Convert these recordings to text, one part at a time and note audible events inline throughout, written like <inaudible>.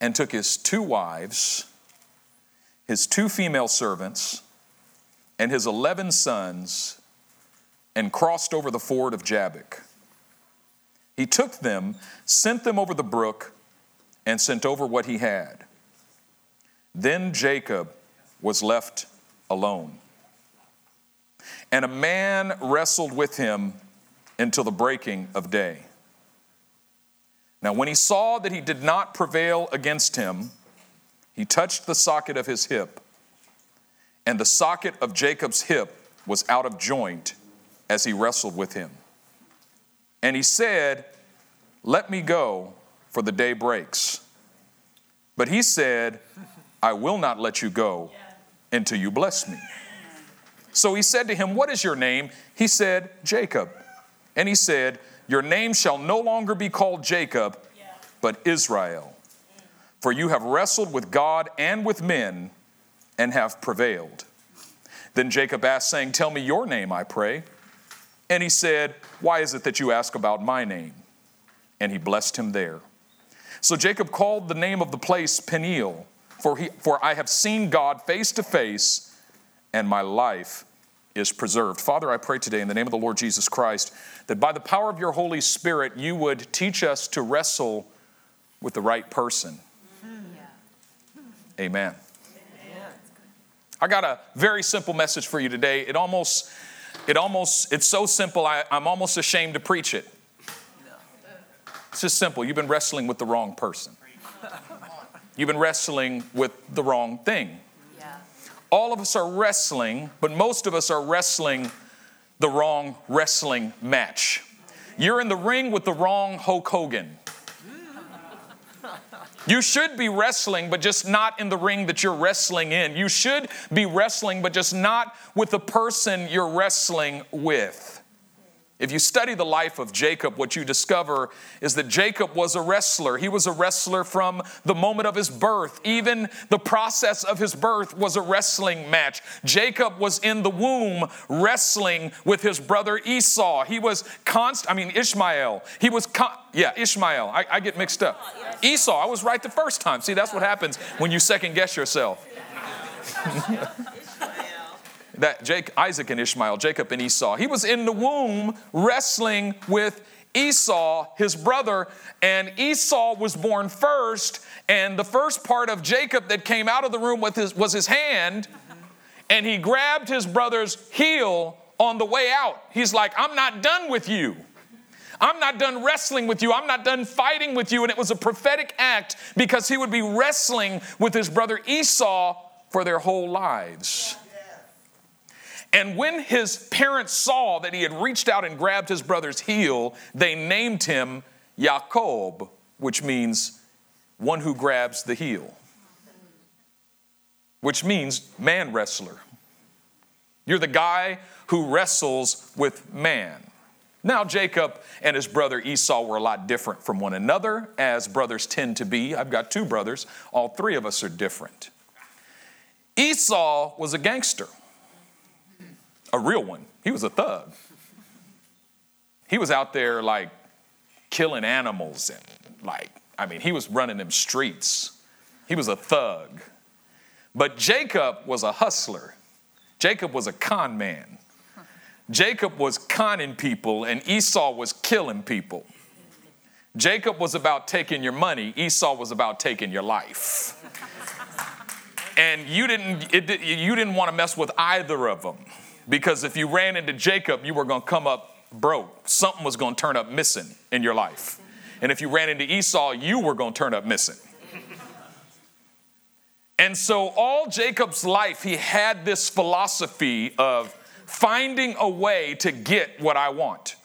and took his two wives, his two female servants, and his eleven sons, and crossed over the ford of Jabbok. He took them, sent them over the brook, and sent over what he had. Then Jacob was left alone. And a man wrestled with him until the breaking of day. Now, when he saw that he did not prevail against him, he touched the socket of his hip, and the socket of Jacob's hip was out of joint as he wrestled with him. And he said, Let me go, for the day breaks. But he said, I will not let you go until you bless me. So he said to him, What is your name? He said, Jacob. And he said, Your name shall no longer be called Jacob, but Israel. For you have wrestled with God and with men and have prevailed. Then Jacob asked, saying, Tell me your name, I pray. And he said, Why is it that you ask about my name? And he blessed him there. So Jacob called the name of the place Peniel, for, he, for I have seen God face to face, and my life is preserved. Father, I pray today in the name of the Lord Jesus Christ that by the power of your Holy Spirit, you would teach us to wrestle with the right person. Mm-hmm. Amen. I got a very simple message for you today. It almost, it almost, it's so simple, I, I'm almost ashamed to preach it. It's just simple. You've been wrestling with the wrong person. <laughs> You've been wrestling with the wrong thing. All of us are wrestling, but most of us are wrestling the wrong wrestling match. You're in the ring with the wrong Hulk Hogan. You should be wrestling, but just not in the ring that you're wrestling in. You should be wrestling, but just not with the person you're wrestling with. If you study the life of Jacob, what you discover is that Jacob was a wrestler. He was a wrestler from the moment of his birth. Even the process of his birth was a wrestling match. Jacob was in the womb wrestling with his brother Esau. He was constant, I mean, Ishmael. He was, con- yeah, Ishmael. I, I get mixed up. Esau, I was right the first time. See, that's what happens when you second guess yourself. <laughs> that Jake, Isaac and Ishmael, Jacob and Esau. He was in the womb wrestling with Esau, his brother, and Esau was born first. And the first part of Jacob that came out of the room with his, was his hand, and he grabbed his brother's heel on the way out. He's like, I'm not done with you. I'm not done wrestling with you. I'm not done fighting with you. And it was a prophetic act because he would be wrestling with his brother Esau for their whole lives. And when his parents saw that he had reached out and grabbed his brother's heel, they named him Jacob, which means one who grabs the heel, which means man wrestler. You're the guy who wrestles with man. Now, Jacob and his brother Esau were a lot different from one another, as brothers tend to be. I've got two brothers, all three of us are different. Esau was a gangster a real one. He was a thug. He was out there like killing animals and like, I mean, he was running them streets. He was a thug. But Jacob was a hustler. Jacob was a con man. Jacob was conning people and Esau was killing people. Jacob was about taking your money, Esau was about taking your life. And you didn't, it, you didn't want to mess with either of them. Because if you ran into Jacob, you were going to come up broke. Something was going to turn up missing in your life. And if you ran into Esau, you were going to turn up missing. And so, all Jacob's life, he had this philosophy of finding a way to get what I want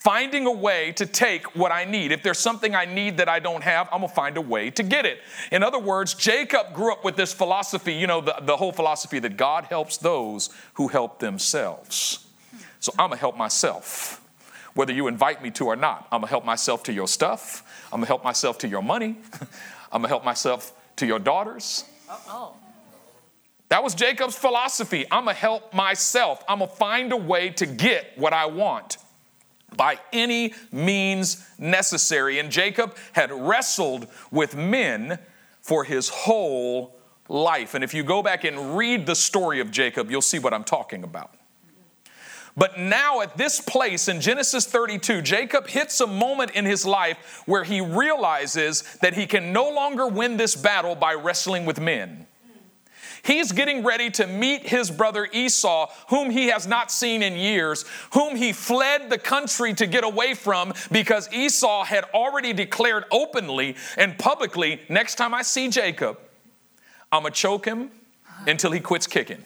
finding a way to take what I need. If there's something I need that I don't have, I'm gonna find a way to get it. In other words, Jacob grew up with this philosophy, you know, the, the whole philosophy that God helps those who help themselves. So I'm gonna help myself. Whether you invite me to or not, I'm gonna help myself to your stuff, I'm gonna help myself to your money, <laughs> I'm gonna help myself to your daughters. oh That was Jacob's philosophy. I'm gonna help myself. I'm gonna find a way to get what I want. By any means necessary. And Jacob had wrestled with men for his whole life. And if you go back and read the story of Jacob, you'll see what I'm talking about. But now, at this place in Genesis 32, Jacob hits a moment in his life where he realizes that he can no longer win this battle by wrestling with men. He's getting ready to meet his brother Esau, whom he has not seen in years, whom he fled the country to get away from because Esau had already declared openly and publicly next time I see Jacob, I'm going to choke him until he quits kicking.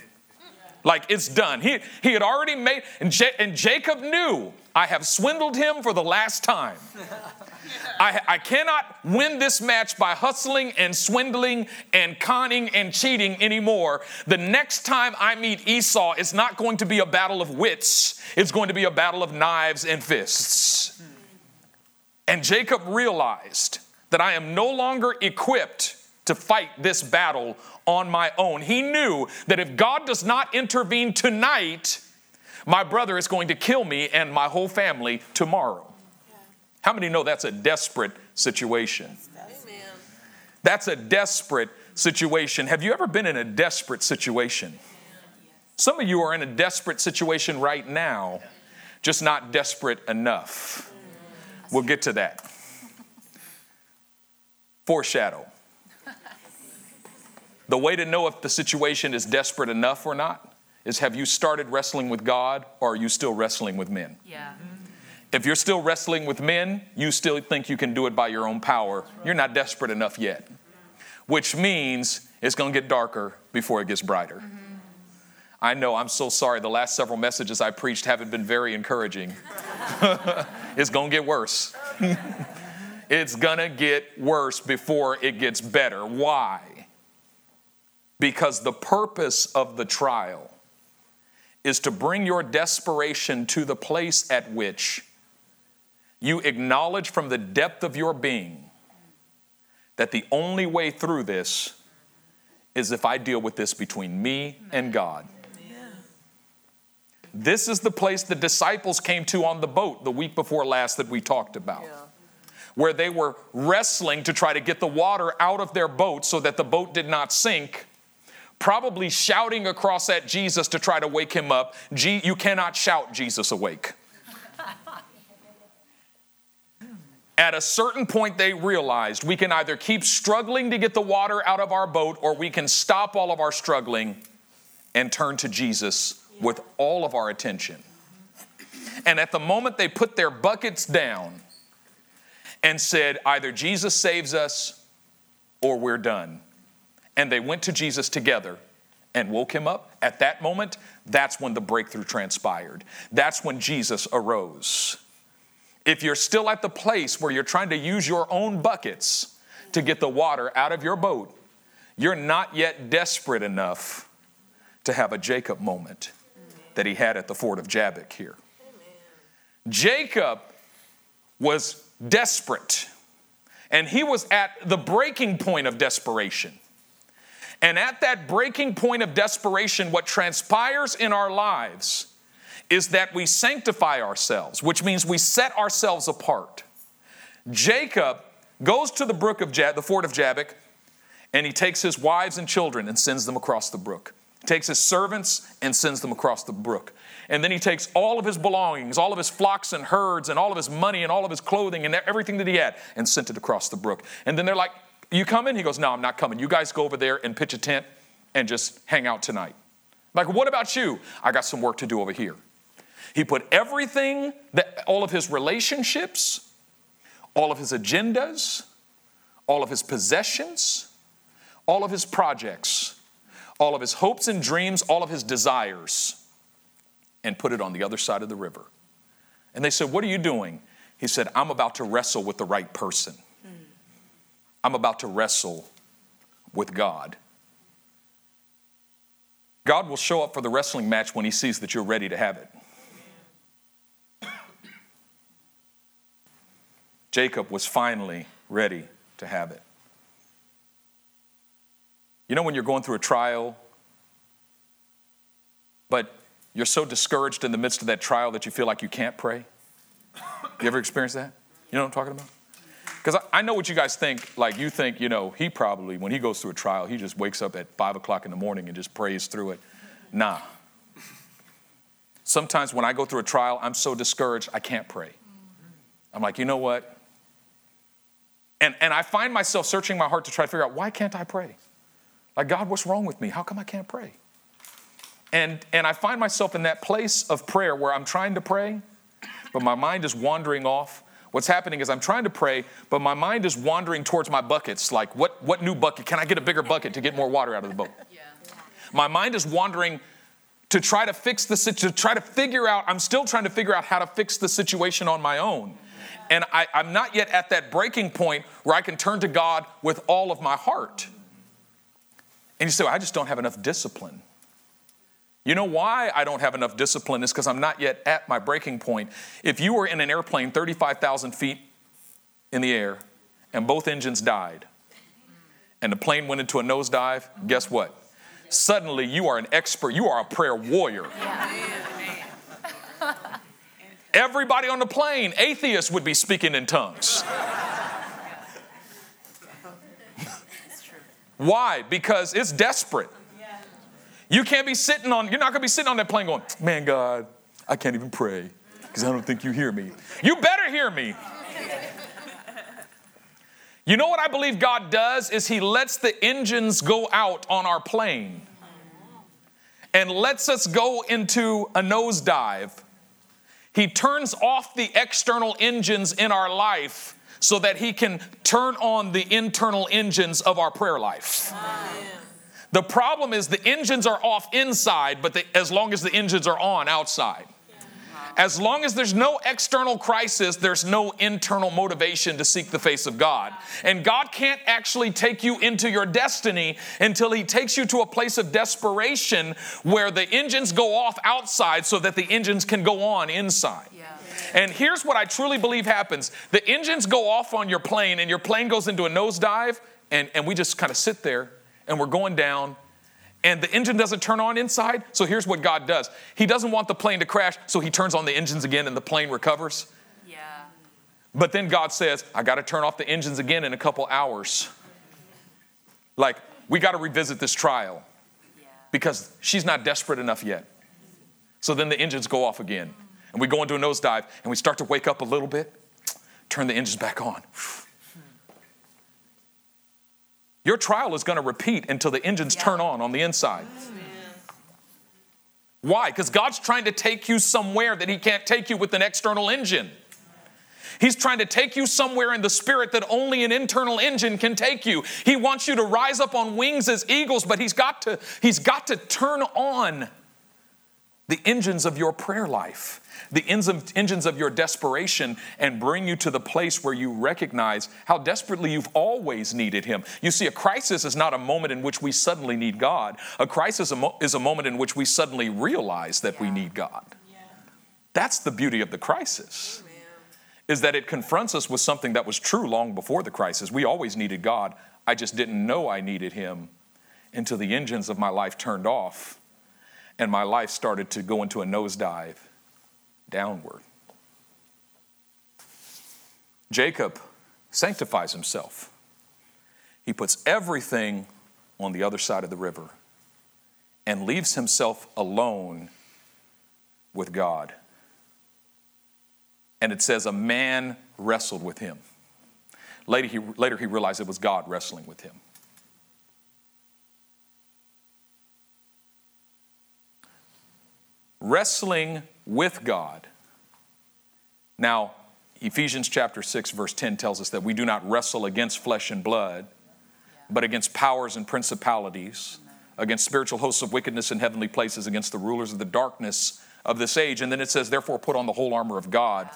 Like it's done. He, he had already made, and, J, and Jacob knew, I have swindled him for the last time. <laughs> I, I cannot win this match by hustling and swindling and conning and cheating anymore. The next time I meet Esau, it's not going to be a battle of wits, it's going to be a battle of knives and fists. And Jacob realized that I am no longer equipped to fight this battle on my own. He knew that if God does not intervene tonight, my brother is going to kill me and my whole family tomorrow. How many know that's a desperate situation? That's a desperate situation. Have you ever been in a desperate situation? Some of you are in a desperate situation right now, just not desperate enough. We'll get to that. Foreshadow. The way to know if the situation is desperate enough or not is have you started wrestling with God or are you still wrestling with men? Yeah. If you're still wrestling with men, you still think you can do it by your own power. You're not desperate enough yet, which means it's going to get darker before it gets brighter. Mm-hmm. I know, I'm so sorry. The last several messages I preached haven't been very encouraging. <laughs> it's going to get worse. <laughs> it's going to get worse before it gets better. Why? Because the purpose of the trial is to bring your desperation to the place at which you acknowledge from the depth of your being that the only way through this is if I deal with this between me and God. This is the place the disciples came to on the boat the week before last that we talked about. Yeah. Where they were wrestling to try to get the water out of their boat so that the boat did not sink probably shouting across at Jesus to try to wake him up. You cannot shout Jesus awake. At a certain point, they realized we can either keep struggling to get the water out of our boat or we can stop all of our struggling and turn to Jesus with all of our attention. And at the moment they put their buckets down and said, either Jesus saves us or we're done, and they went to Jesus together and woke him up, at that moment, that's when the breakthrough transpired. That's when Jesus arose. If you're still at the place where you're trying to use your own buckets to get the water out of your boat, you're not yet desperate enough to have a Jacob moment that he had at the ford of Jabbok here. Jacob was desperate, and he was at the breaking point of desperation. And at that breaking point of desperation, what transpires in our lives is that we sanctify ourselves, which means we set ourselves apart. Jacob goes to the brook of Jab, the ford of Jabbok, and he takes his wives and children and sends them across the brook. He takes his servants and sends them across the brook. And then he takes all of his belongings, all of his flocks and herds, and all of his money and all of his clothing and everything that he had, and sent it across the brook. And then they're like, you coming? He goes, No, I'm not coming. You guys go over there and pitch a tent and just hang out tonight. Like, what about you? I got some work to do over here. He put everything that all of his relationships, all of his agendas, all of his possessions, all of his projects, all of his hopes and dreams, all of his desires, and put it on the other side of the river. And they said, What are you doing? He said, I'm about to wrestle with the right person. I'm about to wrestle with God. God will show up for the wrestling match when he sees that you're ready to have it. Jacob was finally ready to have it. You know, when you're going through a trial, but you're so discouraged in the midst of that trial that you feel like you can't pray? You ever experienced that? You know what I'm talking about? Because I, I, know what you guys think. Like, you think, you know, he probably, when he goes through a trial, he just wakes up at five o'clock in the morning and just prays through it. Nah. Sometimes when I go through a trial, I'm so discouraged, I can't pray. I'm like, you know what? And, and I find myself searching my heart to try to figure out why can't I pray? Like, God, what's wrong with me? How come I can't pray? And, and I find myself in that place of prayer where I'm trying to pray, but my mind is wandering off What's happening is I'm trying to pray, but my mind is wandering towards my buckets. Like, what, what new bucket? Can I get a bigger bucket to get more water out of the boat? <laughs> Yeah. My mind is wandering to try to fix the to try to figure out. I'm still trying to figure out how to fix the situation on my own, and I, I'm not yet at that breaking point where I can turn to God with all of my heart. And you say, well, I just don't have enough discipline. You know why I don't have enough discipline is because I'm not yet at my breaking point. If you were in an airplane 35,000 feet in the air and both engines died and the plane went into a nosedive, guess what? Suddenly you are an expert, you are a prayer warrior. Everybody on the plane, atheists would be speaking in tongues. Why? Because it's desperate. You can't be sitting on, you're not gonna be sitting on that plane going, man, God, I can't even pray because I don't think you hear me. You better hear me. You know what I believe God does is He lets the engines go out on our plane and lets us go into a nosedive. He turns off the external engines in our life so that He can turn on the internal engines of our prayer life. Amen. The problem is the engines are off inside, but the, as long as the engines are on outside. As long as there's no external crisis, there's no internal motivation to seek the face of God. And God can't actually take you into your destiny until He takes you to a place of desperation where the engines go off outside so that the engines can go on inside. And here's what I truly believe happens the engines go off on your plane, and your plane goes into a nosedive, and, and we just kind of sit there and we're going down and the engine doesn't turn on inside. So here's what God does He doesn't want the plane to crash, so He turns on the engines again and the plane recovers. Yeah. But then God says, I got to turn off the engines again in a couple hours. Like, we got to revisit this trial yeah. because she's not desperate enough yet. So then the engines go off again. And we go into a nosedive and we start to wake up a little bit, turn the engines back on. Your trial is going to repeat until the engines yeah. turn on on the inside. Oh, Why? Because God's trying to take you somewhere that He can't take you with an external engine. He's trying to take you somewhere in the spirit that only an internal engine can take you. He wants you to rise up on wings as eagles, but he's got to, he's got to turn on the engines of your prayer life the engines of your desperation and bring you to the place where you recognize how desperately you've always needed Him. You see, a crisis is not a moment in which we suddenly need God, a crisis is a moment in which we suddenly realize that yeah. we need God. Yeah. That's the beauty of the crisis. Amen. Is that it confronts us with something that was true long before the crisis. We always needed God. I just didn't know I needed Him until the engines of my life turned off and my life started to go into a nosedive downward. Jacob sanctifies himself. He puts everything on the other side of the river and leaves himself alone with God. And it says, a man wrestled with him. Later he, later, he realized it was God wrestling with him. Wrestling with God. Now, Ephesians chapter 6, verse 10 tells us that we do not wrestle against flesh and blood, but against powers and principalities, against spiritual hosts of wickedness in heavenly places, against the rulers of the darkness of this age. And then it says, therefore, put on the whole armor of God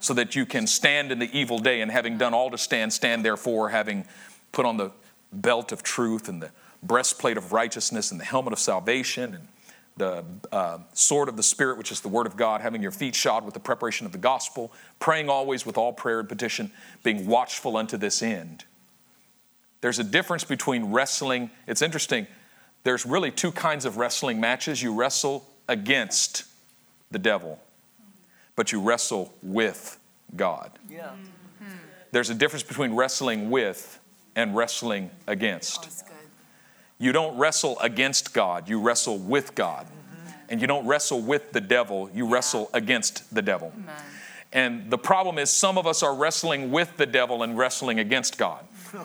so that you can stand in the evil day, and having done all to stand, stand therefore, having put on the belt of truth and the breastplate of righteousness and the helmet of salvation and the uh, sword of the Spirit, which is the Word of God, having your feet shod with the preparation of the gospel, praying always with all prayer and petition, being watchful unto this end. There's a difference between wrestling. It's interesting. There's really two kinds of wrestling matches. You wrestle against the devil, but you wrestle with God. Yeah. There's a difference between wrestling with and wrestling against. That's good. You don't wrestle against God, you wrestle with God. And you don't wrestle with the devil, you wrestle against the devil. Amen. And the problem is, some of us are wrestling with the devil and wrestling against God. <laughs> <laughs>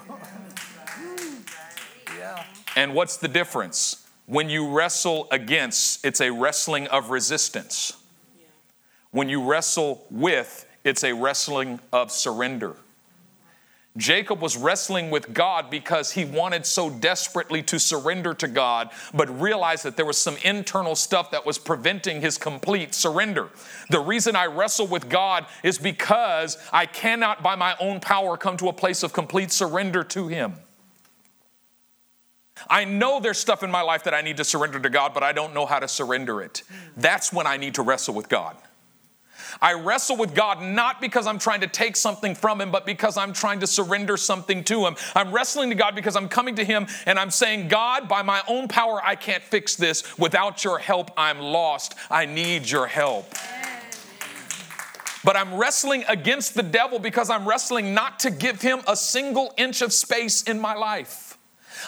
Yeah. And what's the difference? When you wrestle against, it's a wrestling of resistance. When you wrestle with, it's a wrestling of surrender. Jacob was wrestling with God because he wanted so desperately to surrender to God, but realized that there was some internal stuff that was preventing his complete surrender. The reason I wrestle with God is because I cannot, by my own power, come to a place of complete surrender to Him. I know there's stuff in my life that I need to surrender to God, but I don't know how to surrender it. That's when I need to wrestle with God. I wrestle with God not because I'm trying to take something from Him, but because I'm trying to surrender something to Him. I'm wrestling to God because I'm coming to Him and I'm saying, God, by my own power, I can't fix this. Without your help, I'm lost. I need your help. But I'm wrestling against the devil because I'm wrestling not to give him a single inch of space in my life.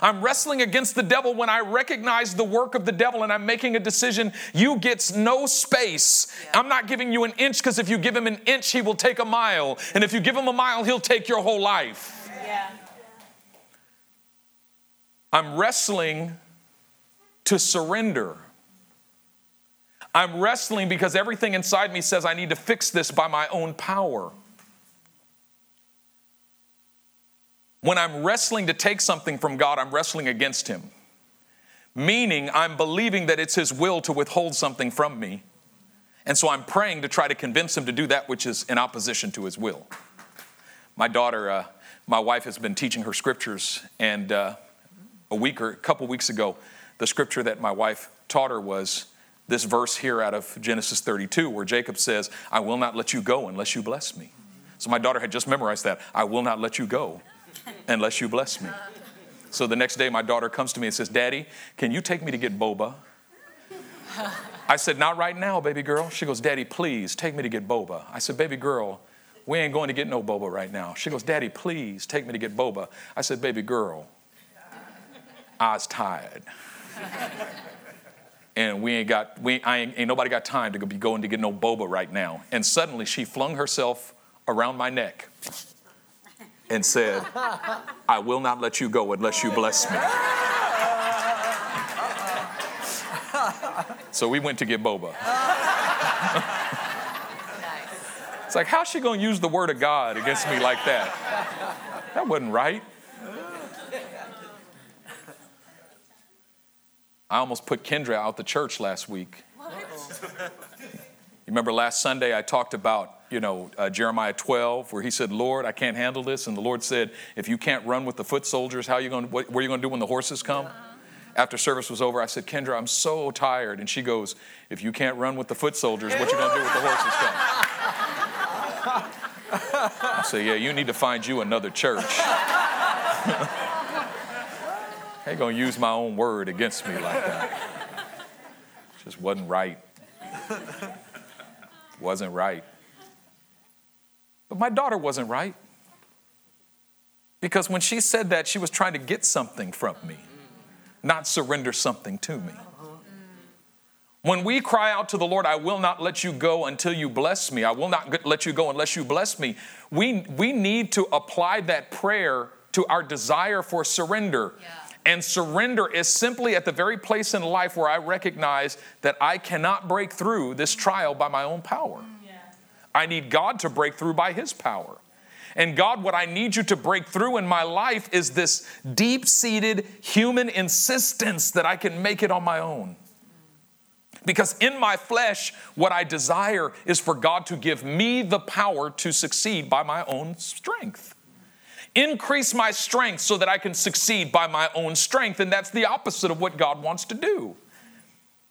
I'm wrestling against the devil when I recognize the work of the devil and I'm making a decision. You gets no space. I'm not giving you an inch because if you give him an inch, he will take a mile. And if you give him a mile, he'll take your whole life. Yeah. I'm wrestling to surrender. I'm wrestling because everything inside me says I need to fix this by my own power. When I'm wrestling to take something from God, I'm wrestling against Him. Meaning, I'm believing that it's His will to withhold something from me. And so I'm praying to try to convince Him to do that which is in opposition to His will. My daughter, uh, my wife, has been teaching her scriptures, and uh, a week or a couple weeks ago, the scripture that my wife taught her was this verse here out of Genesis 32, where Jacob says, I will not let you go unless you bless me. So my daughter had just memorized that. I will not let you go unless you bless me. So the next day, my daughter comes to me and says, Daddy, can you take me to get boba? I said, Not right now, baby girl. She goes, Daddy, please take me to get boba. I said, Baby girl, we ain't going to get no boba right now. She goes, Daddy, please take me to get boba. I said, Baby girl, I was tired. And we ain't got, we, I ain't, ain't nobody got time to be going to get no boba right now. And suddenly she flung herself around my neck and said, I will not let you go unless you bless me. so we went to get boba. <laughs> It's like, how's she going to use the word of God against me like that? That wasn't right. I almost put Kendra out the church last week. You remember last Sunday I talked about, you know, uh, Jeremiah 12, where he said, Lord, I can't handle this. And the Lord said, if you can't run with the foot soldiers, how are you going to, what, what are you going to do when the horses come? After service was over, I said, Kendra, I'm so tired. And she goes, if you can't run with the foot soldiers, what are you going to do with the horses come? I said, yeah, you need to find you another church. Ain't going to use my own word against me like that. Just wasn't right. wasn't right. But my daughter wasn't right. Because when she said that, she was trying to get something from me, not surrender something to me. When we cry out to the Lord, I will not let you go until you bless me, I will not let you go unless you bless me, we, we need to apply that prayer to our desire for surrender. Yeah. And surrender is simply at the very place in life where I recognize that I cannot break through this trial by my own power. I need God to break through by His power. And God, what I need you to break through in my life is this deep seated human insistence that I can make it on my own. Because in my flesh, what I desire is for God to give me the power to succeed by my own strength. Increase my strength so that I can succeed by my own strength. And that's the opposite of what God wants to do.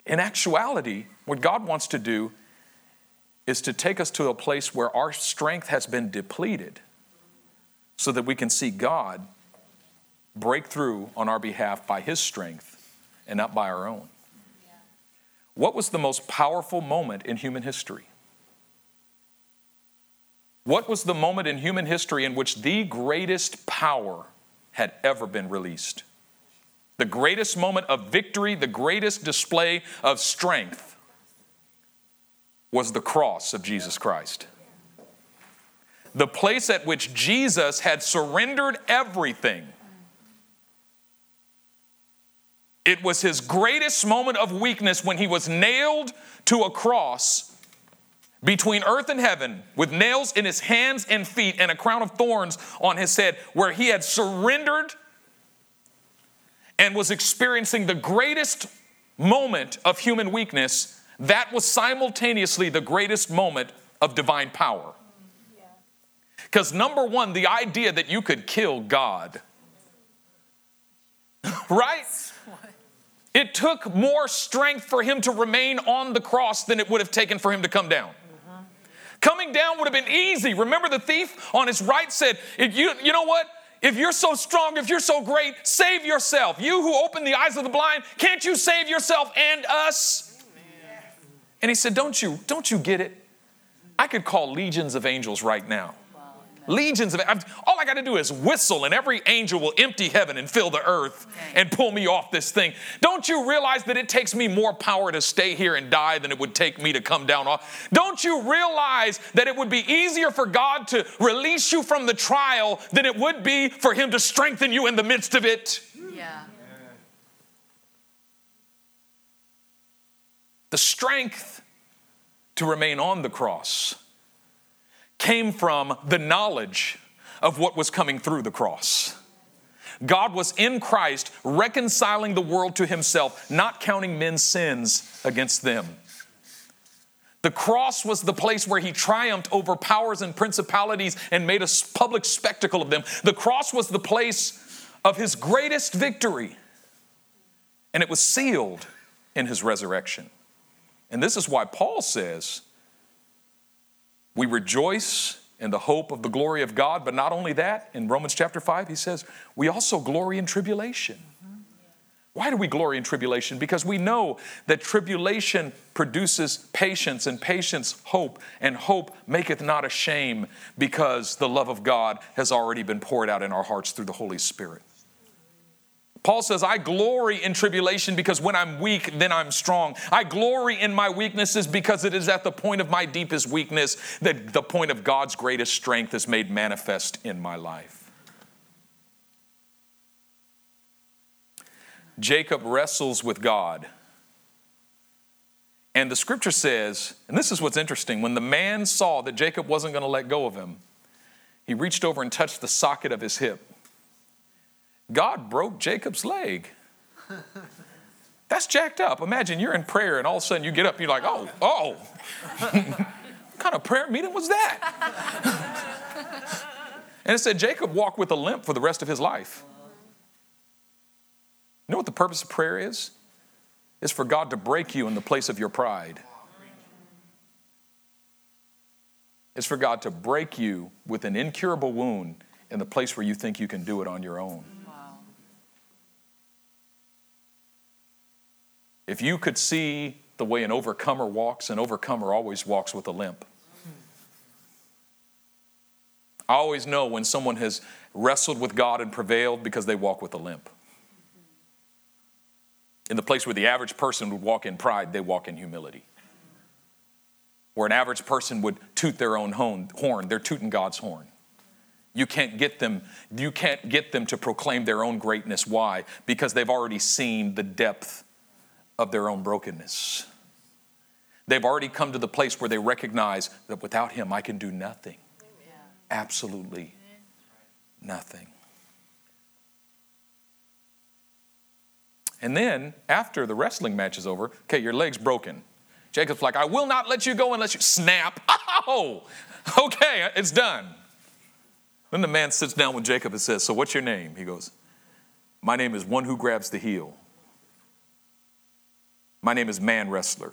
In actuality, what God wants to do is to take us to a place where our strength has been depleted so that we can see God break through on our behalf by His strength and not by our own. What was the most powerful moment in human history? What was the moment in human history in which the greatest power had ever been released? The greatest moment of victory, the greatest display of strength was the cross of Jesus Christ. The place at which Jesus had surrendered everything. It was his greatest moment of weakness when he was nailed to a cross between earth and heaven with nails in his hands and feet and a crown of thorns on his head, where he had surrendered and was experiencing the greatest moment of human weakness, that was simultaneously the greatest moment of divine power. Because, number one, the idea that you could kill God, <laughs> right? It took more strength for him to remain on the cross than it would have taken for him to come down. Coming down would have been easy. Remember, the thief on his right said, you, you know what? If you're so strong, if you're so great, save yourself. You who opened the eyes of the blind, can't you save yourself and us? And he said, Don't you, don't you get it? I could call legions of angels right now legions of all I got to do is whistle and every angel will empty heaven and fill the earth and pull me off this thing. Don't you realize that it takes me more power to stay here and die than it would take me to come down off? Don't you realize that it would be easier for God to release you from the trial than it would be for him to strengthen you in the midst of it? Yeah. The strength to remain on the cross came from the knowledge of what was coming through the cross. God was in Christ reconciling the world to himself, not counting men's sins against them. The cross was the place where he triumphed over powers and principalities and made a public spectacle of them. The cross was the place of his greatest victory, and it was sealed in his resurrection. And this is why Paul says, we rejoice in the hope of the glory of God, but not only that, in Romans chapter 5, he says, we also glory in tribulation. Why do we glory in tribulation? Because we know that tribulation produces patience, and patience hope, and hope maketh not ashamed, because the love of God has already been poured out in our hearts through the Holy Spirit. Paul says, I glory in tribulation because when I'm weak, then I'm strong. I glory in my weaknesses because it is at the point of my deepest weakness that the point of God's greatest strength is made manifest in my life. Jacob wrestles with God. And the scripture says, and this is what's interesting when the man saw that Jacob wasn't going to let go of him, he reached over and touched the socket of his hip. God broke Jacob's leg. That's jacked up. Imagine you're in prayer and all of a sudden you get up and you're like, oh, oh. <laughs> what kind of prayer meeting was that? <laughs> and it said Jacob walked with a limp for the rest of his life. You know what the purpose of prayer is? It's for God to break you in the place of your pride. It's for God to break you with an incurable wound in the place where you think you can do it on your own. If you could see the way an overcomer walks, an overcomer always walks with a limp. I always know when someone has wrestled with God and prevailed because they walk with a limp. In the place where the average person would walk in pride, they walk in humility. Where an average person would toot their own horn, they're tooting God's horn. You can't get them, you can't get them to proclaim their own greatness. Why? Because they've already seen the depth of their own brokenness. They've already come to the place where they recognize that without Him, I can do nothing. Absolutely nothing. And then, after the wrestling match is over, okay, your leg's broken. Jacob's like, I will not let you go unless you snap. <laughs> Oh, okay, it's done. Then the man sits down with Jacob and says, So what's your name? He goes, My name is one who grabs the heel. My name is Man Wrestler.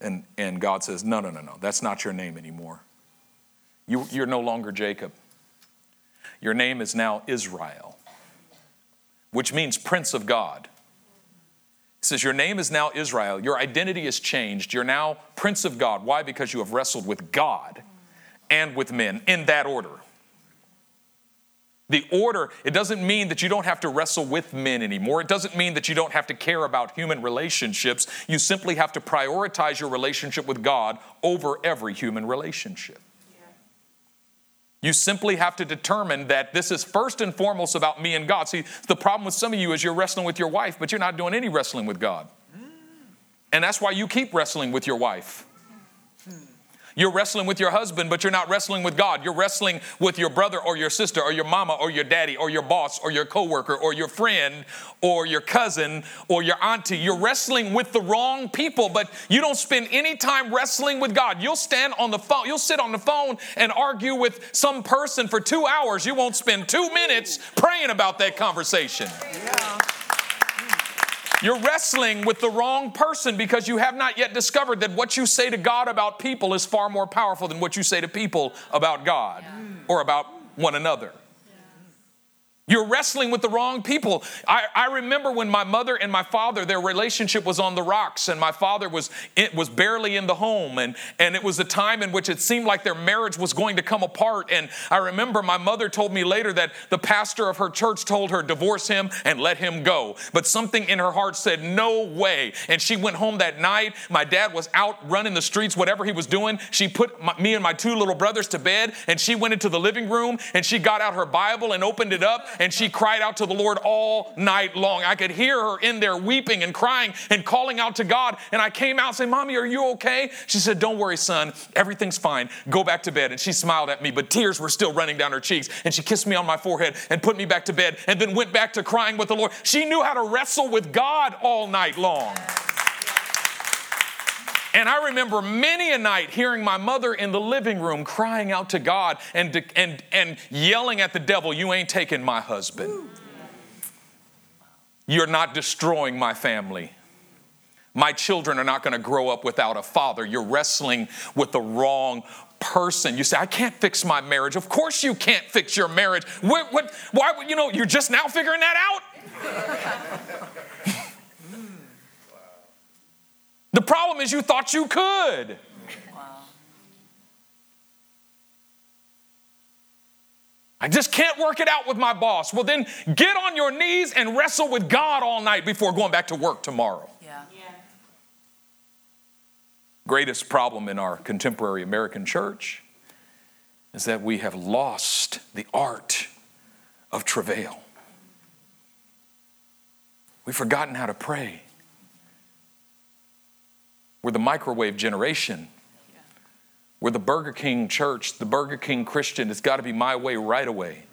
And, and God says, No, no, no, no, that's not your name anymore. You, you're no longer Jacob. Your name is now Israel, which means Prince of God. He says, Your name is now Israel. Your identity is changed. You're now Prince of God. Why? Because you have wrestled with God and with men, in that order. The order, it doesn't mean that you don't have to wrestle with men anymore. It doesn't mean that you don't have to care about human relationships. You simply have to prioritize your relationship with God over every human relationship. You simply have to determine that this is first and foremost about me and God. See, the problem with some of you is you're wrestling with your wife, but you're not doing any wrestling with God. Mm. And that's why you keep wrestling with your wife. You're wrestling with your husband, but you're not wrestling with God. You're wrestling with your brother or your sister or your mama or your daddy or your boss or your coworker or your friend or your cousin or your auntie. You're wrestling with the wrong people, but you don't spend any time wrestling with God. You'll stand on the phone, you'll sit on the phone and argue with some person for two hours. You won't spend two minutes praying about that conversation. Yeah. You're wrestling with the wrong person because you have not yet discovered that what you say to God about people is far more powerful than what you say to people about God or about one another. You're wrestling with the wrong people. I, I, remember when my mother and my father, their relationship was on the rocks, and my father was it was barely in the home, and, and it was a time in which it seemed like their marriage was going to come apart. And I remember my mother told me later that the pastor of her church told her, divorce him and let him go. But something in her heart said, no way. And she went home that night. My dad was out running the streets, whatever he was doing. She put my, me and my two little brothers to bed, and she went into the living room and she got out her Bible and opened it up and she cried out to the Lord all night long. I could hear her in there weeping and crying and calling out to God. And I came out and said, Mommy, are you okay? She said, Don't worry, son. Everything's fine. Go back to bed. And she smiled at me, but tears were still running down her cheeks. And she kissed me on my forehead and put me back to bed and then went back to crying with the Lord. She knew how to wrestle with God all night long. And I remember many a night hearing my mother in the living room crying out to God and, and, and yelling at the devil, You ain't taking my husband. You're not destroying my family. My children are not going to grow up without a father. You're wrestling with the wrong person. You say, I can't fix my marriage. Of course, you can't fix your marriage. What, what, why, you know, you're just now figuring that out? The problem is you thought you could. I just can't work it out with my boss. Well, then get on your knees and wrestle with God all night before going back to work tomorrow. Yeah. yeah. Greatest problem in our contemporary American church is that we have lost the art of travail. We've forgotten how to pray. We're the microwave generation. We're the Burger King church, the Burger King Christian. It's got to be my way right away.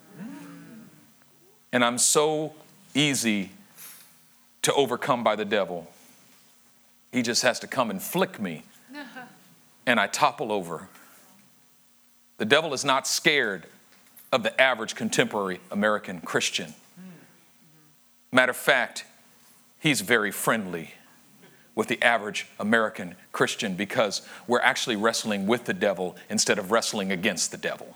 And I'm so easy to overcome by the devil. He just has to come and flick me, <laughs> and I topple over. The devil is not scared of the average contemporary American Christian. Hmm. Matter of fact, he's very friendly with the average American Christian because we're actually wrestling with the devil instead of wrestling against the devil.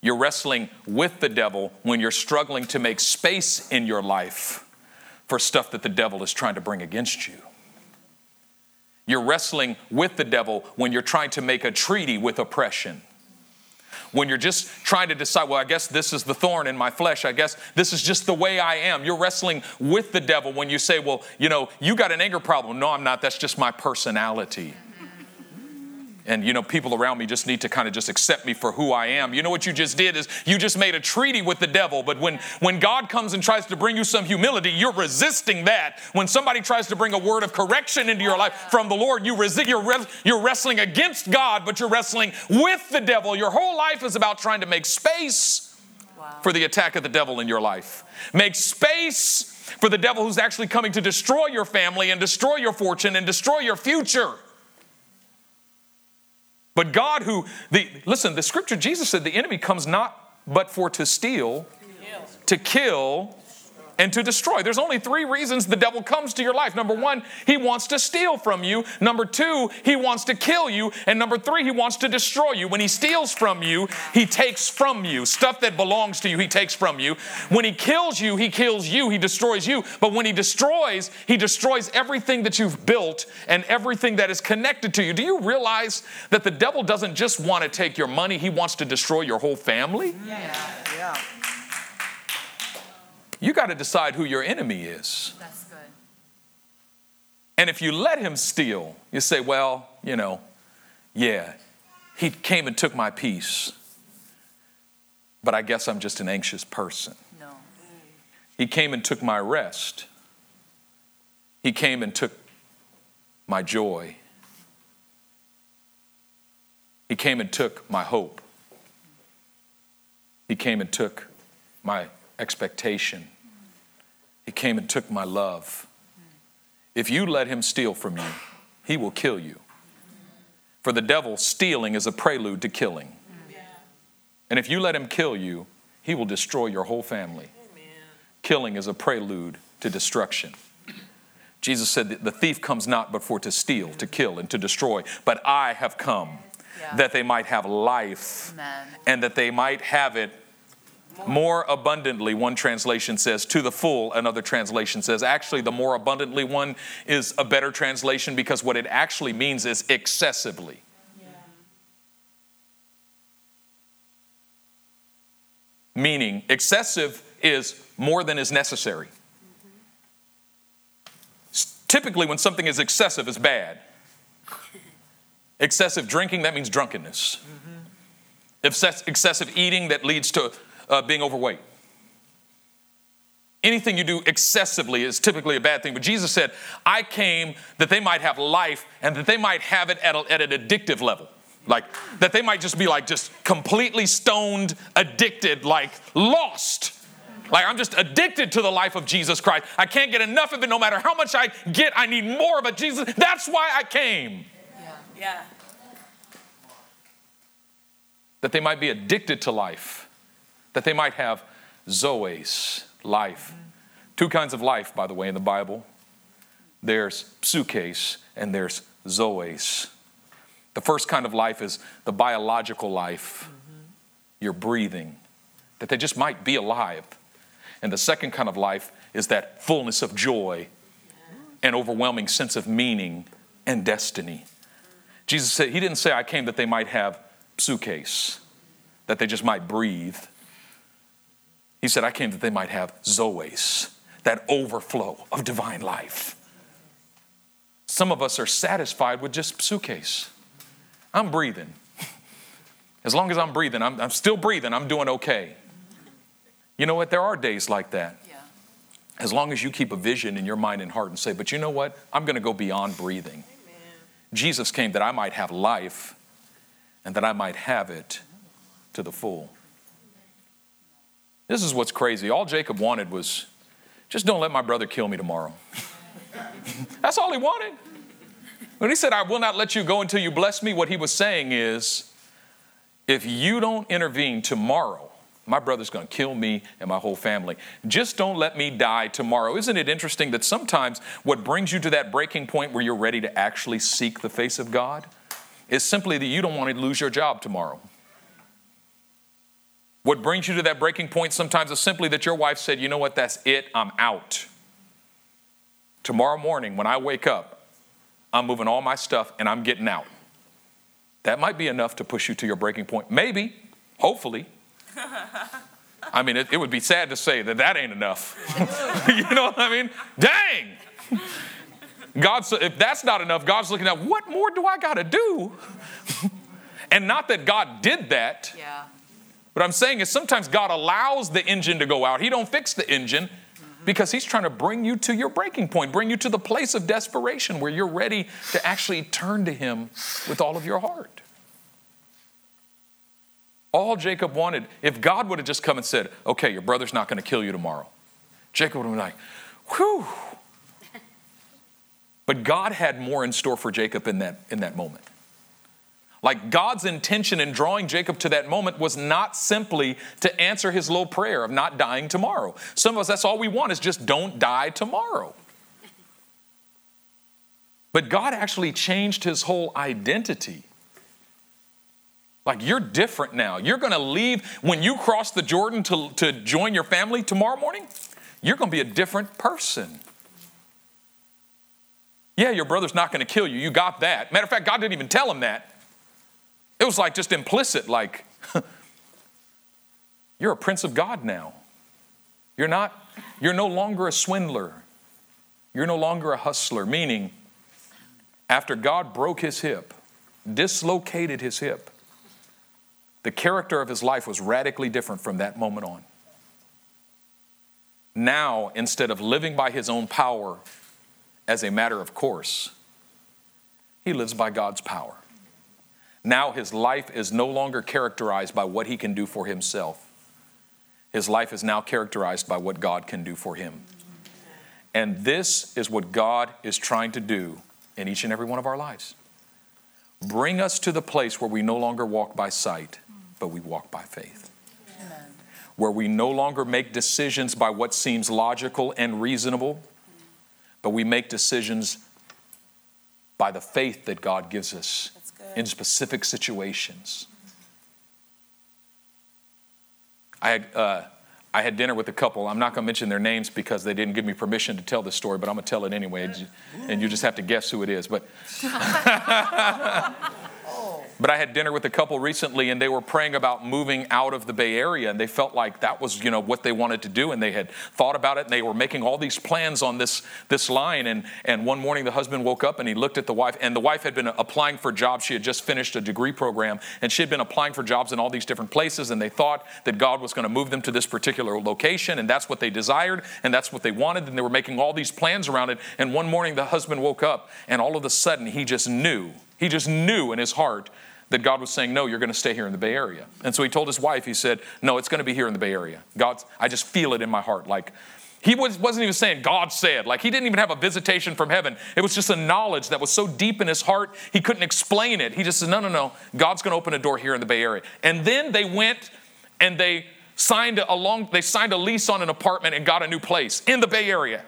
You're wrestling with the devil when you're struggling to make space in your life for stuff that the devil is trying to bring against you. You're wrestling with the devil when you're trying to make a treaty with oppression when you're just trying to decide, well, I guess this is the thorn in my flesh. I guess this is just the way I am. You're wrestling with the devil when you say, well, you know, you got an anger problem. No, I'm not. That's just my personality and you know people around me just need to kind of just accept me for who i am. You know what you just did is you just made a treaty with the devil but when when god comes and tries to bring you some humility you're resisting that. When somebody tries to bring a word of correction into your life from the lord you resist you're, you're wrestling against god but you're wrestling with the devil. Your whole life is about trying to make space wow. for the attack of the devil in your life. Make space for the devil who's actually coming to destroy your family and destroy your fortune and destroy your future but God, who, the, listen, the scripture, Jesus said the enemy comes not but for to steal, to kill, and to destroy. There's only three reasons the devil comes to your life. Number one, he wants to steal from you. Number two, he wants to kill you. And number three, he wants to destroy you. When he steals from you, he takes from you. Stuff that belongs to you, he takes from you. When he kills you, he kills you, he destroys you. But when he destroys, he destroys everything that you've built and everything that is connected to you. Do you realize that the devil doesn't just want to take your money, he wants to destroy your whole family? Yeah. Yeah. You got to decide who your enemy is. That's good. And if you let him steal, you say, well, you know, yeah, he came and took my peace, but I guess I'm just an anxious person. No. He came and took my rest. He came and took my joy. He came and took my hope. He came and took my expectation. He came and took my love. If you let him steal from you, he will kill you. For the devil, stealing is a prelude to killing. And if you let him kill you, he will destroy your whole family. Killing is a prelude to destruction. Jesus said that the thief comes not but for to steal, to kill, and to destroy. But I have come Yeah. that they might have life Amen. and that they might have it more abundantly. One translation says to the full, another translation says actually, the more abundantly one is a better translation because what it actually means is excessively. Meaning, excessive is more than is necessary. S- Typically, when something is excessive, it's bad. Excessive drinking, that means drunkenness. Mm-hmm. Excess- Excessive eating, that leads to uh, being overweight. Anything you do excessively is typically a bad thing. But Jesus said, I came that they might have life and that they might have it at, a, at an addictive level. Like, that they might just be like, just completely stoned, addicted, like lost. Like, I'm just addicted to the life of Jesus Christ. I can't get enough of it no matter how much I get. I need more of it. Jesus, that's why I came. Yeah. Yeah. That they might be addicted to life, that they might have zoes, life. Two kinds of life, by the way, in the Bible there's psukes and there's zoes. The first kind of life is the biological life, you're breathing, that they just might be alive. And the second kind of life is that fullness of joy and overwhelming sense of meaning and destiny. Jesus said, He didn't say, I came that they might have psukes, that they just might breathe. He said, I came that they might have zoes, that overflow of divine life. Some of us are satisfied with just psukes. I'm breathing. <laughs> As long as I'm breathing, I'm, I'm still breathing, I'm doing okay. You know what? There are days like that. Yeah. As long as you keep a vision in your mind and heart and say, but you know what? I'm going to go beyond breathing. Jesus came that I might have life and that I might have it to the full. This is what's crazy. All Jacob wanted was just don't let my brother kill me tomorrow. <laughs> That's all he wanted. When he said, I will not let you go until you bless me, what he was saying is, if you don't intervene tomorrow, my brother's to kill me and my whole family. Just don't let me die tomorrow. Isn't it interesting that sometimes what brings you to that breaking point where you're ready to actually seek the face of God is simply that you don't want to lose your job tomorrow? What brings you to that breaking point sometimes is simply that your wife said, You know what, that's it, I'm out. Tomorrow morning, when I wake up, I'm moving all my stuff and I'm getting out. That might be enough to push you to your breaking point. Maybe, hopefully. <laughs> I mean, it, it would be sad to say that that ain't enough. <laughs> you know what I mean? Dang! God, said, if that's not enough, God's looking at what more do I got to do? <laughs> and not that God did that. Yeah. What I'm saying is sometimes God allows the engine to go out. He don't fix the engine because he's trying to bring you to your breaking point, bring you to the place of desperation where you're ready to actually turn to him with all of your heart. All Jacob wanted, if God would have just come and said, okay, your brother's not going to kill you tomorrow, Jacob would have been like, whew. But God had more in store for Jacob in that, in that moment. Like God's intention in drawing Jacob to that moment was not simply to answer his little prayer of not dying tomorrow. Some of us, that's all we want is just don't die tomorrow. But God actually changed his whole identity. Like you're different now. You're going to leave when you cross the Jordan to, to join your family tomorrow morning, you're going to be a different person. Yeah, your brother's not going to kill you. You got that. Matter of fact, God didn't even tell him that. It was like just implicit, like, <laughs> you're a prince of God now. You're not, you're no longer a swindler. You're no longer a hustler, meaning, after God broke his hip, dislocated his hip, the character of his life was radically different from that moment on. Now, instead of living by his own power as a matter of course, he lives by God's power. Now his life is no longer characterized by what he can do for himself. His life is now characterized by what God can do for him. And this is what God is trying to do in each and every one of our lives. Bring us to the place where we no longer walk by sight, but we walk by faith. Where we no longer make decisions by what seems logical and reasonable, but we make decisions by the faith that God gives us in specific situations. I had, uh, I had dinner with a couple. I'm not going to mention their names because they didn't give me permission to tell this story, but I'm going to tell it anyway, and you just have to guess who it is. But <laughs> But I had dinner with a couple recently, and they were praying about moving out of the Bay Area, and they felt like that was, you know, what they wanted to do, and they had thought about it, and they were making all these plans on this this line. And and one morning, the husband woke up and he looked at the wife, and the wife had been applying for jobs. She had just finished a degree program, and she had been applying for jobs in all these different places, and they thought that God was going to move them to this particular location, and that's what they desired, and that's what they wanted, and they were making all these plans around it. And one morning, the husband woke up, and all of a sudden, he just knew. He just knew in his heart that God was saying, No, you're going to stay here in the Bay Area. And so he told his wife, He said, No, it's going to be here in the Bay Area. God, I just feel it in my heart. Like, he was, wasn't even saying God said. Like, he didn't even have a visitation from heaven. It was just a knowledge that was so deep in his heart, he couldn't explain it. He just said, No, no, no. God's going to open a door here in the Bay Area. And then they went and they signed a long, they signed a lease on an apartment and got a new place in the Bay Area.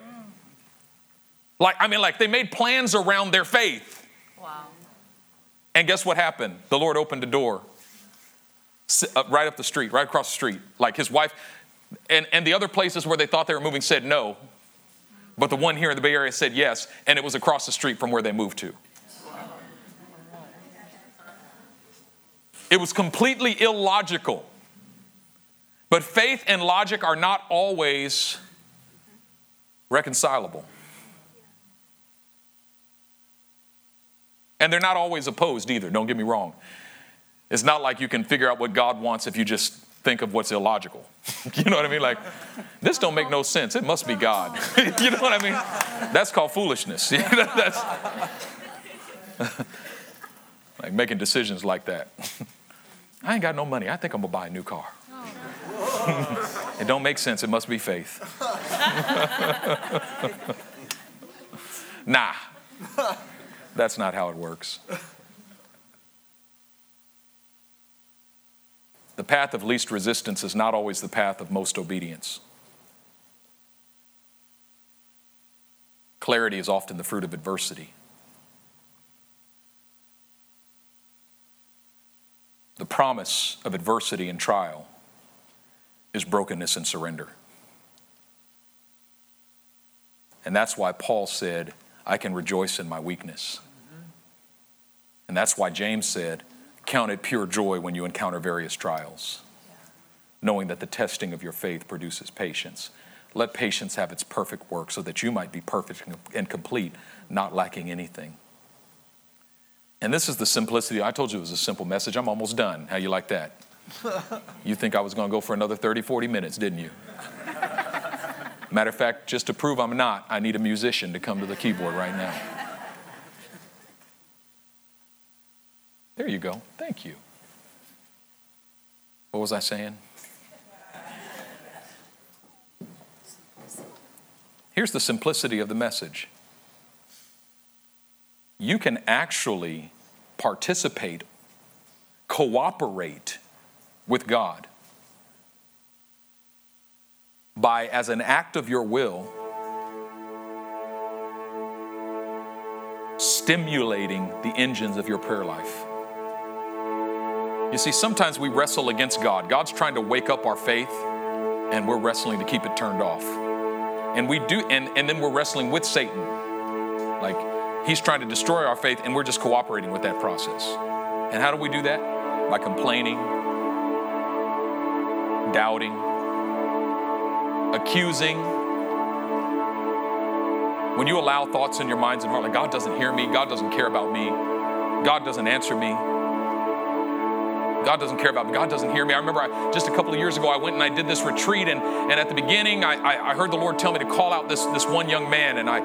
Like, I mean, like they made plans around their faith. And guess what happened? The Lord opened a door uh, right up the street, right across the street. Like his wife, and, and the other places where they thought they were moving said no. But the one here in the Bay Area said yes, and it was across the street from where they moved to. It was completely illogical. But faith and logic are not always reconcilable. And they're not always opposed either, don't get me wrong. It's not like you can figure out what God wants if you just think of what's illogical. <laughs> you know what I mean? Like, this don't make no sense. It must be God. <laughs> you know what I mean? That's called foolishness. <laughs> That's like making decisions like that. I ain't got no money. I think I'm gonna buy a new car. it don't make sense. It must be faith. nah. That's not how it works. The path of least resistance is not always the path of most obedience. Clarity is often the fruit of adversity. The promise of adversity and trial is brokenness and surrender. And that's why Paul said, I can rejoice in my weakness. And that's why James said, Count it pure joy when you encounter various trials, knowing that the testing of your faith produces patience. Let patience have its perfect work so that you might be perfect and complete, not lacking anything. And this is the simplicity. I told you it was a simple message. I'm almost done. How you like that? <laughs> you think I was going to go for another 30, 40 minutes, didn't you? Matter of fact, just to prove I'm not, I need a musician to come to the keyboard right now. There you go. Thank you. What was I saying? Here's the simplicity of the message you can actually participate cooperate with God by, as an act of your will, stimulating the engines of your prayer life. You see, sometimes we wrestle against God. God's trying to wake up our faith, and we're wrestling to keep it turned off. And we do, and, and then we're wrestling with Satan. Like he's trying to destroy our faith, and we're just cooperating with that process. And how do we do that? By complaining, doubting, accusing. When you allow thoughts in your minds and heart like God doesn't hear me, God doesn't care about me, God doesn't answer me, God doesn't care about me. God doesn't hear me. I remember I, just a couple of years ago, I went and I did this retreat, and, and at the beginning, I, I, I heard the Lord tell me to call out this, this one young man, and I,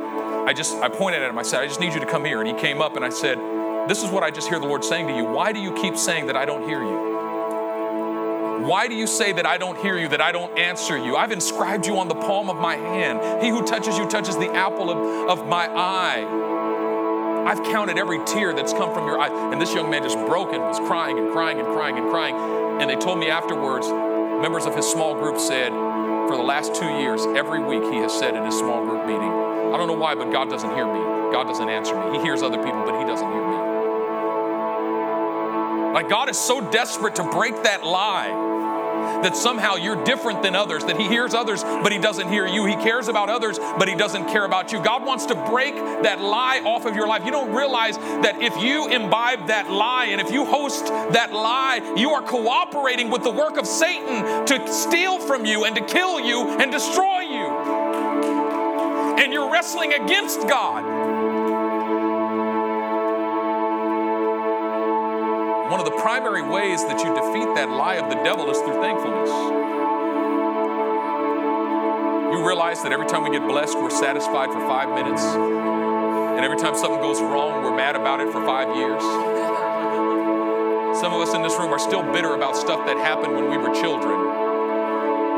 I just I pointed at him. I said, I just need you to come here. And he came up, and I said, This is what I just hear the Lord saying to you. Why do you keep saying that I don't hear you? Why do you say that I don't hear you, that I don't answer you? I've inscribed you on the palm of my hand. He who touches you touches the apple of, of my eye. I've counted every tear that's come from your eye. And this young man just broke and was crying and crying and crying and crying. And they told me afterwards, members of his small group said, for the last two years, every week he has said in his small group meeting, I don't know why, but God doesn't hear me. God doesn't answer me. He hears other people, but he doesn't hear me. Like God is so desperate to break that lie that somehow you're different than others, that He hears others, but He doesn't hear you. He cares about others, but He doesn't care about you. God wants to break that lie off of your life. You don't realize that if you imbibe that lie and if you host that lie, you are cooperating with the work of Satan to steal from you and to kill you and destroy you. And you're wrestling against God. One of the primary ways that you defeat that lie of the devil is through thankfulness. You realize that every time we get blessed, we're satisfied for five minutes. And every time something goes wrong, we're mad about it for five years. Some of us in this room are still bitter about stuff that happened when we were children.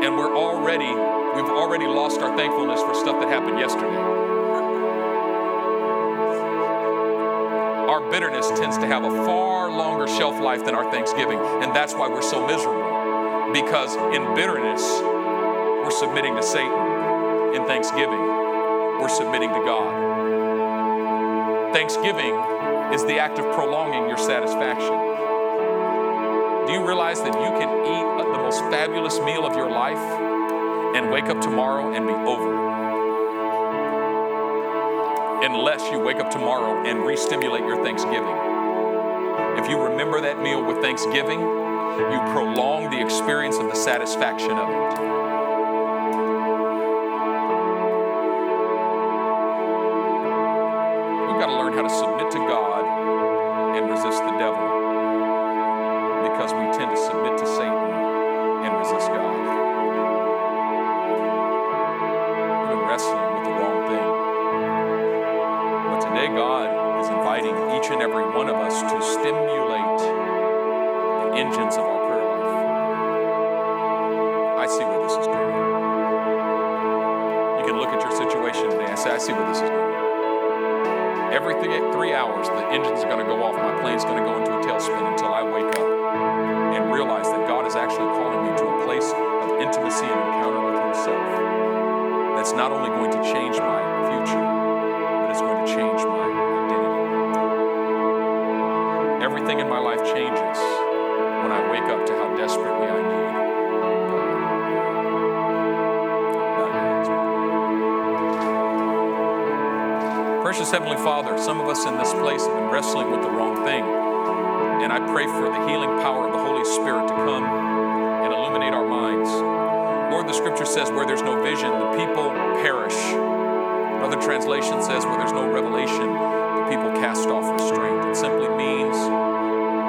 And we're already, we've already lost our thankfulness for stuff that happened yesterday. Our bitterness tends to have a far longer shelf life than our thanksgiving. And that's why we're so miserable. Because in bitterness, we're submitting to Satan. In thanksgiving, we're submitting to God. Thanksgiving is the act of prolonging your satisfaction. Do you realize that you can eat the most fabulous meal of your life and wake up tomorrow and be over? Unless you wake up tomorrow and re stimulate your Thanksgiving. If you remember that meal with Thanksgiving, you prolong the experience of the satisfaction of it. The scripture says, where there's no vision, the people perish. Another translation says, where there's no revelation, the people cast off restraint. It simply means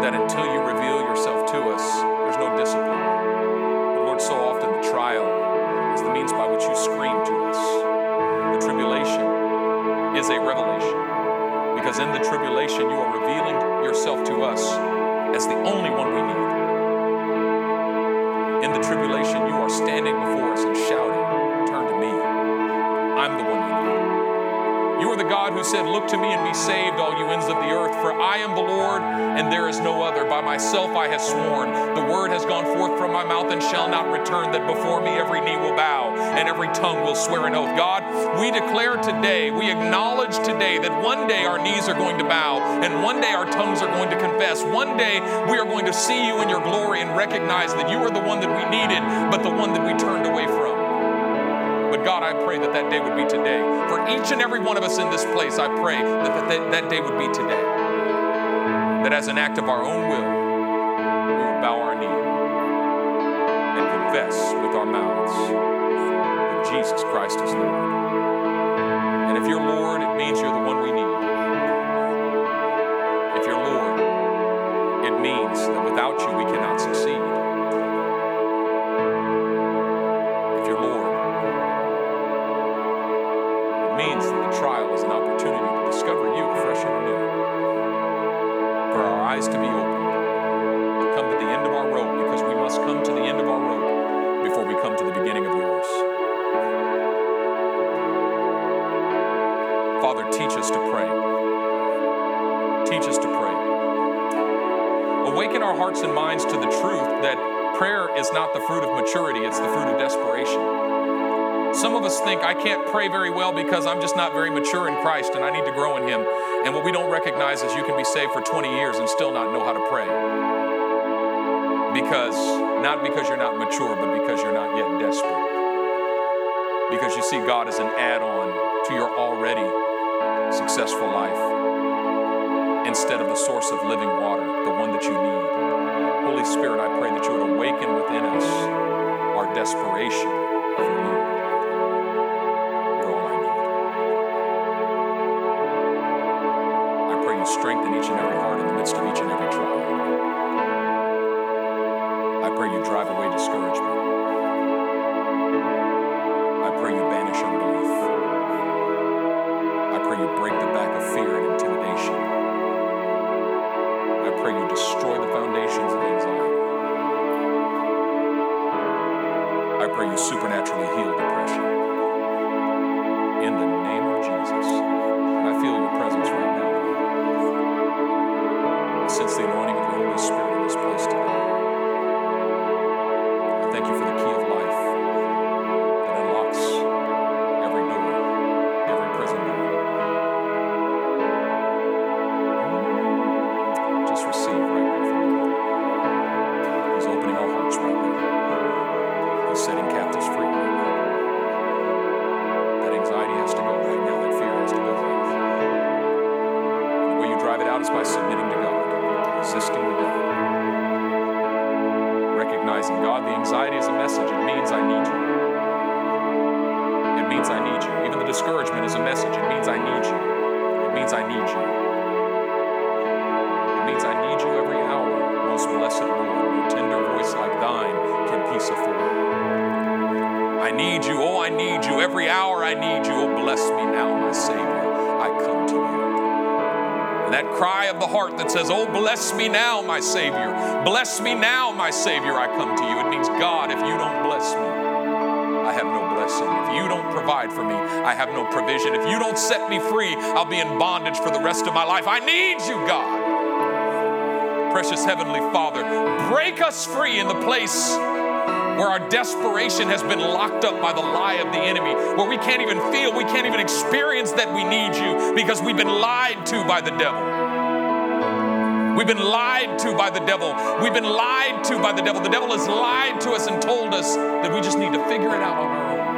that until you reveal yourself to us, there's no discipline. But Lord, so often the trial is the means by which you scream to us. The tribulation is a revelation because in the tribulation you are revealing yourself to us as the only one we need. The tribulation, you are standing before us and shouting, God who said, Look to me and be saved, all you ends of the earth, for I am the Lord, and there is no other. By myself I have sworn. The word has gone forth from my mouth and shall not return, that before me every knee will bow and every tongue will swear an oath. God, we declare today, we acknowledge today that one day our knees are going to bow, and one day our tongues are going to confess. One day we are going to see you in your glory and recognize that you are the one that we needed, but the one that we turned away from. God, I pray that that day would be today. For each and every one of us in this place, I pray that that, that day would be today. That as an act of our own will, we would bow our knee and confess with our mouths that Jesus Christ is Lord. It means that the trial is an opportunity to discover you afresh and anew. For our eyes to be opened, to come to the end of our road, because we must come to the end of our road before we come to the beginning of yours. Father, teach us to pray. Teach us to pray. Awaken our hearts and minds to the truth that prayer is not the fruit of maturity, it's the fruit of desperation. Some of us think I can't pray very well because I'm just not very mature in Christ and I need to grow in Him. And what we don't recognize is you can be saved for 20 years and still not know how to pray. Because, not because you're not mature, but because you're not yet desperate. Because you see God as an add on to your already successful life instead of the source of living water, the one that you need. Holy Spirit, I pray that you would awaken within us our desperation for you. Strengthen each and every heart in the midst of each and every sense the anointing of the Holy Spirit bless me now, my Savior. Bless me now, my Savior. I come to you. It means, God, if you don't bless me, I have no blessing. If you don't provide for me, I have no provision. If you don't set me free, I'll be in bondage for the rest of my life. I need you, God. Precious Heavenly Father, break us free in the place where our desperation has been locked up by the lie of the enemy, where we can't even feel, we can't even experience that we need you because we've been lied to by the devil. We've been lied to by the devil. We've been lied to by the devil. The devil has lied to us and told us that we just need to figure it out on our own.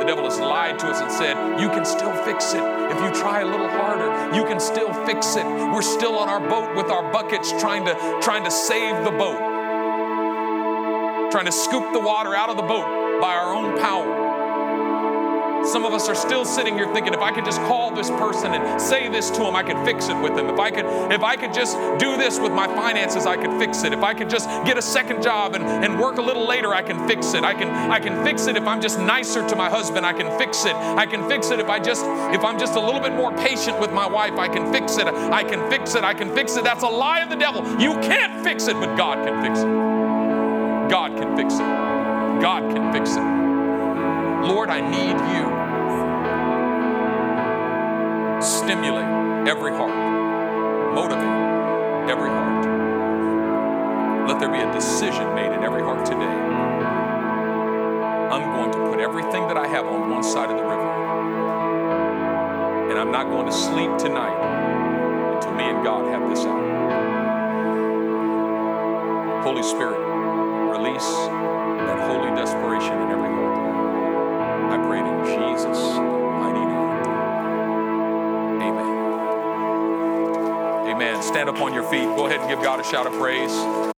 The devil has lied to us and said, You can still fix it. If you try a little harder, you can still fix it. We're still on our boat with our buckets trying to, trying to save the boat, trying to scoop the water out of the boat by our own power. Some of us are still sitting here thinking, if I could just call this person and say this to him, I could fix it with them. If I could, if I could just do this with my finances, I could fix it. If I could just get a second job and, and work a little later, I can fix it. I can, I can fix it if I'm just nicer to my husband, I can fix it. I can fix it if I just, if I'm just a little bit more patient with my wife, I can fix it. I can fix it. I can fix it. That's a lie of the devil. You can't fix it, but God can fix it. God can fix it. God can fix it. Lord, I need you. Stimulate every heart, motivate every heart. Let there be a decision made in every heart today. I'm going to put everything that I have on one side of the river. And I'm not going to sleep tonight until me and God have this out. Holy Spirit, release that holy desperation in every. I pray it in Jesus' mighty name. Amen. Amen. Stand up on your feet. Go ahead and give God a shout of praise.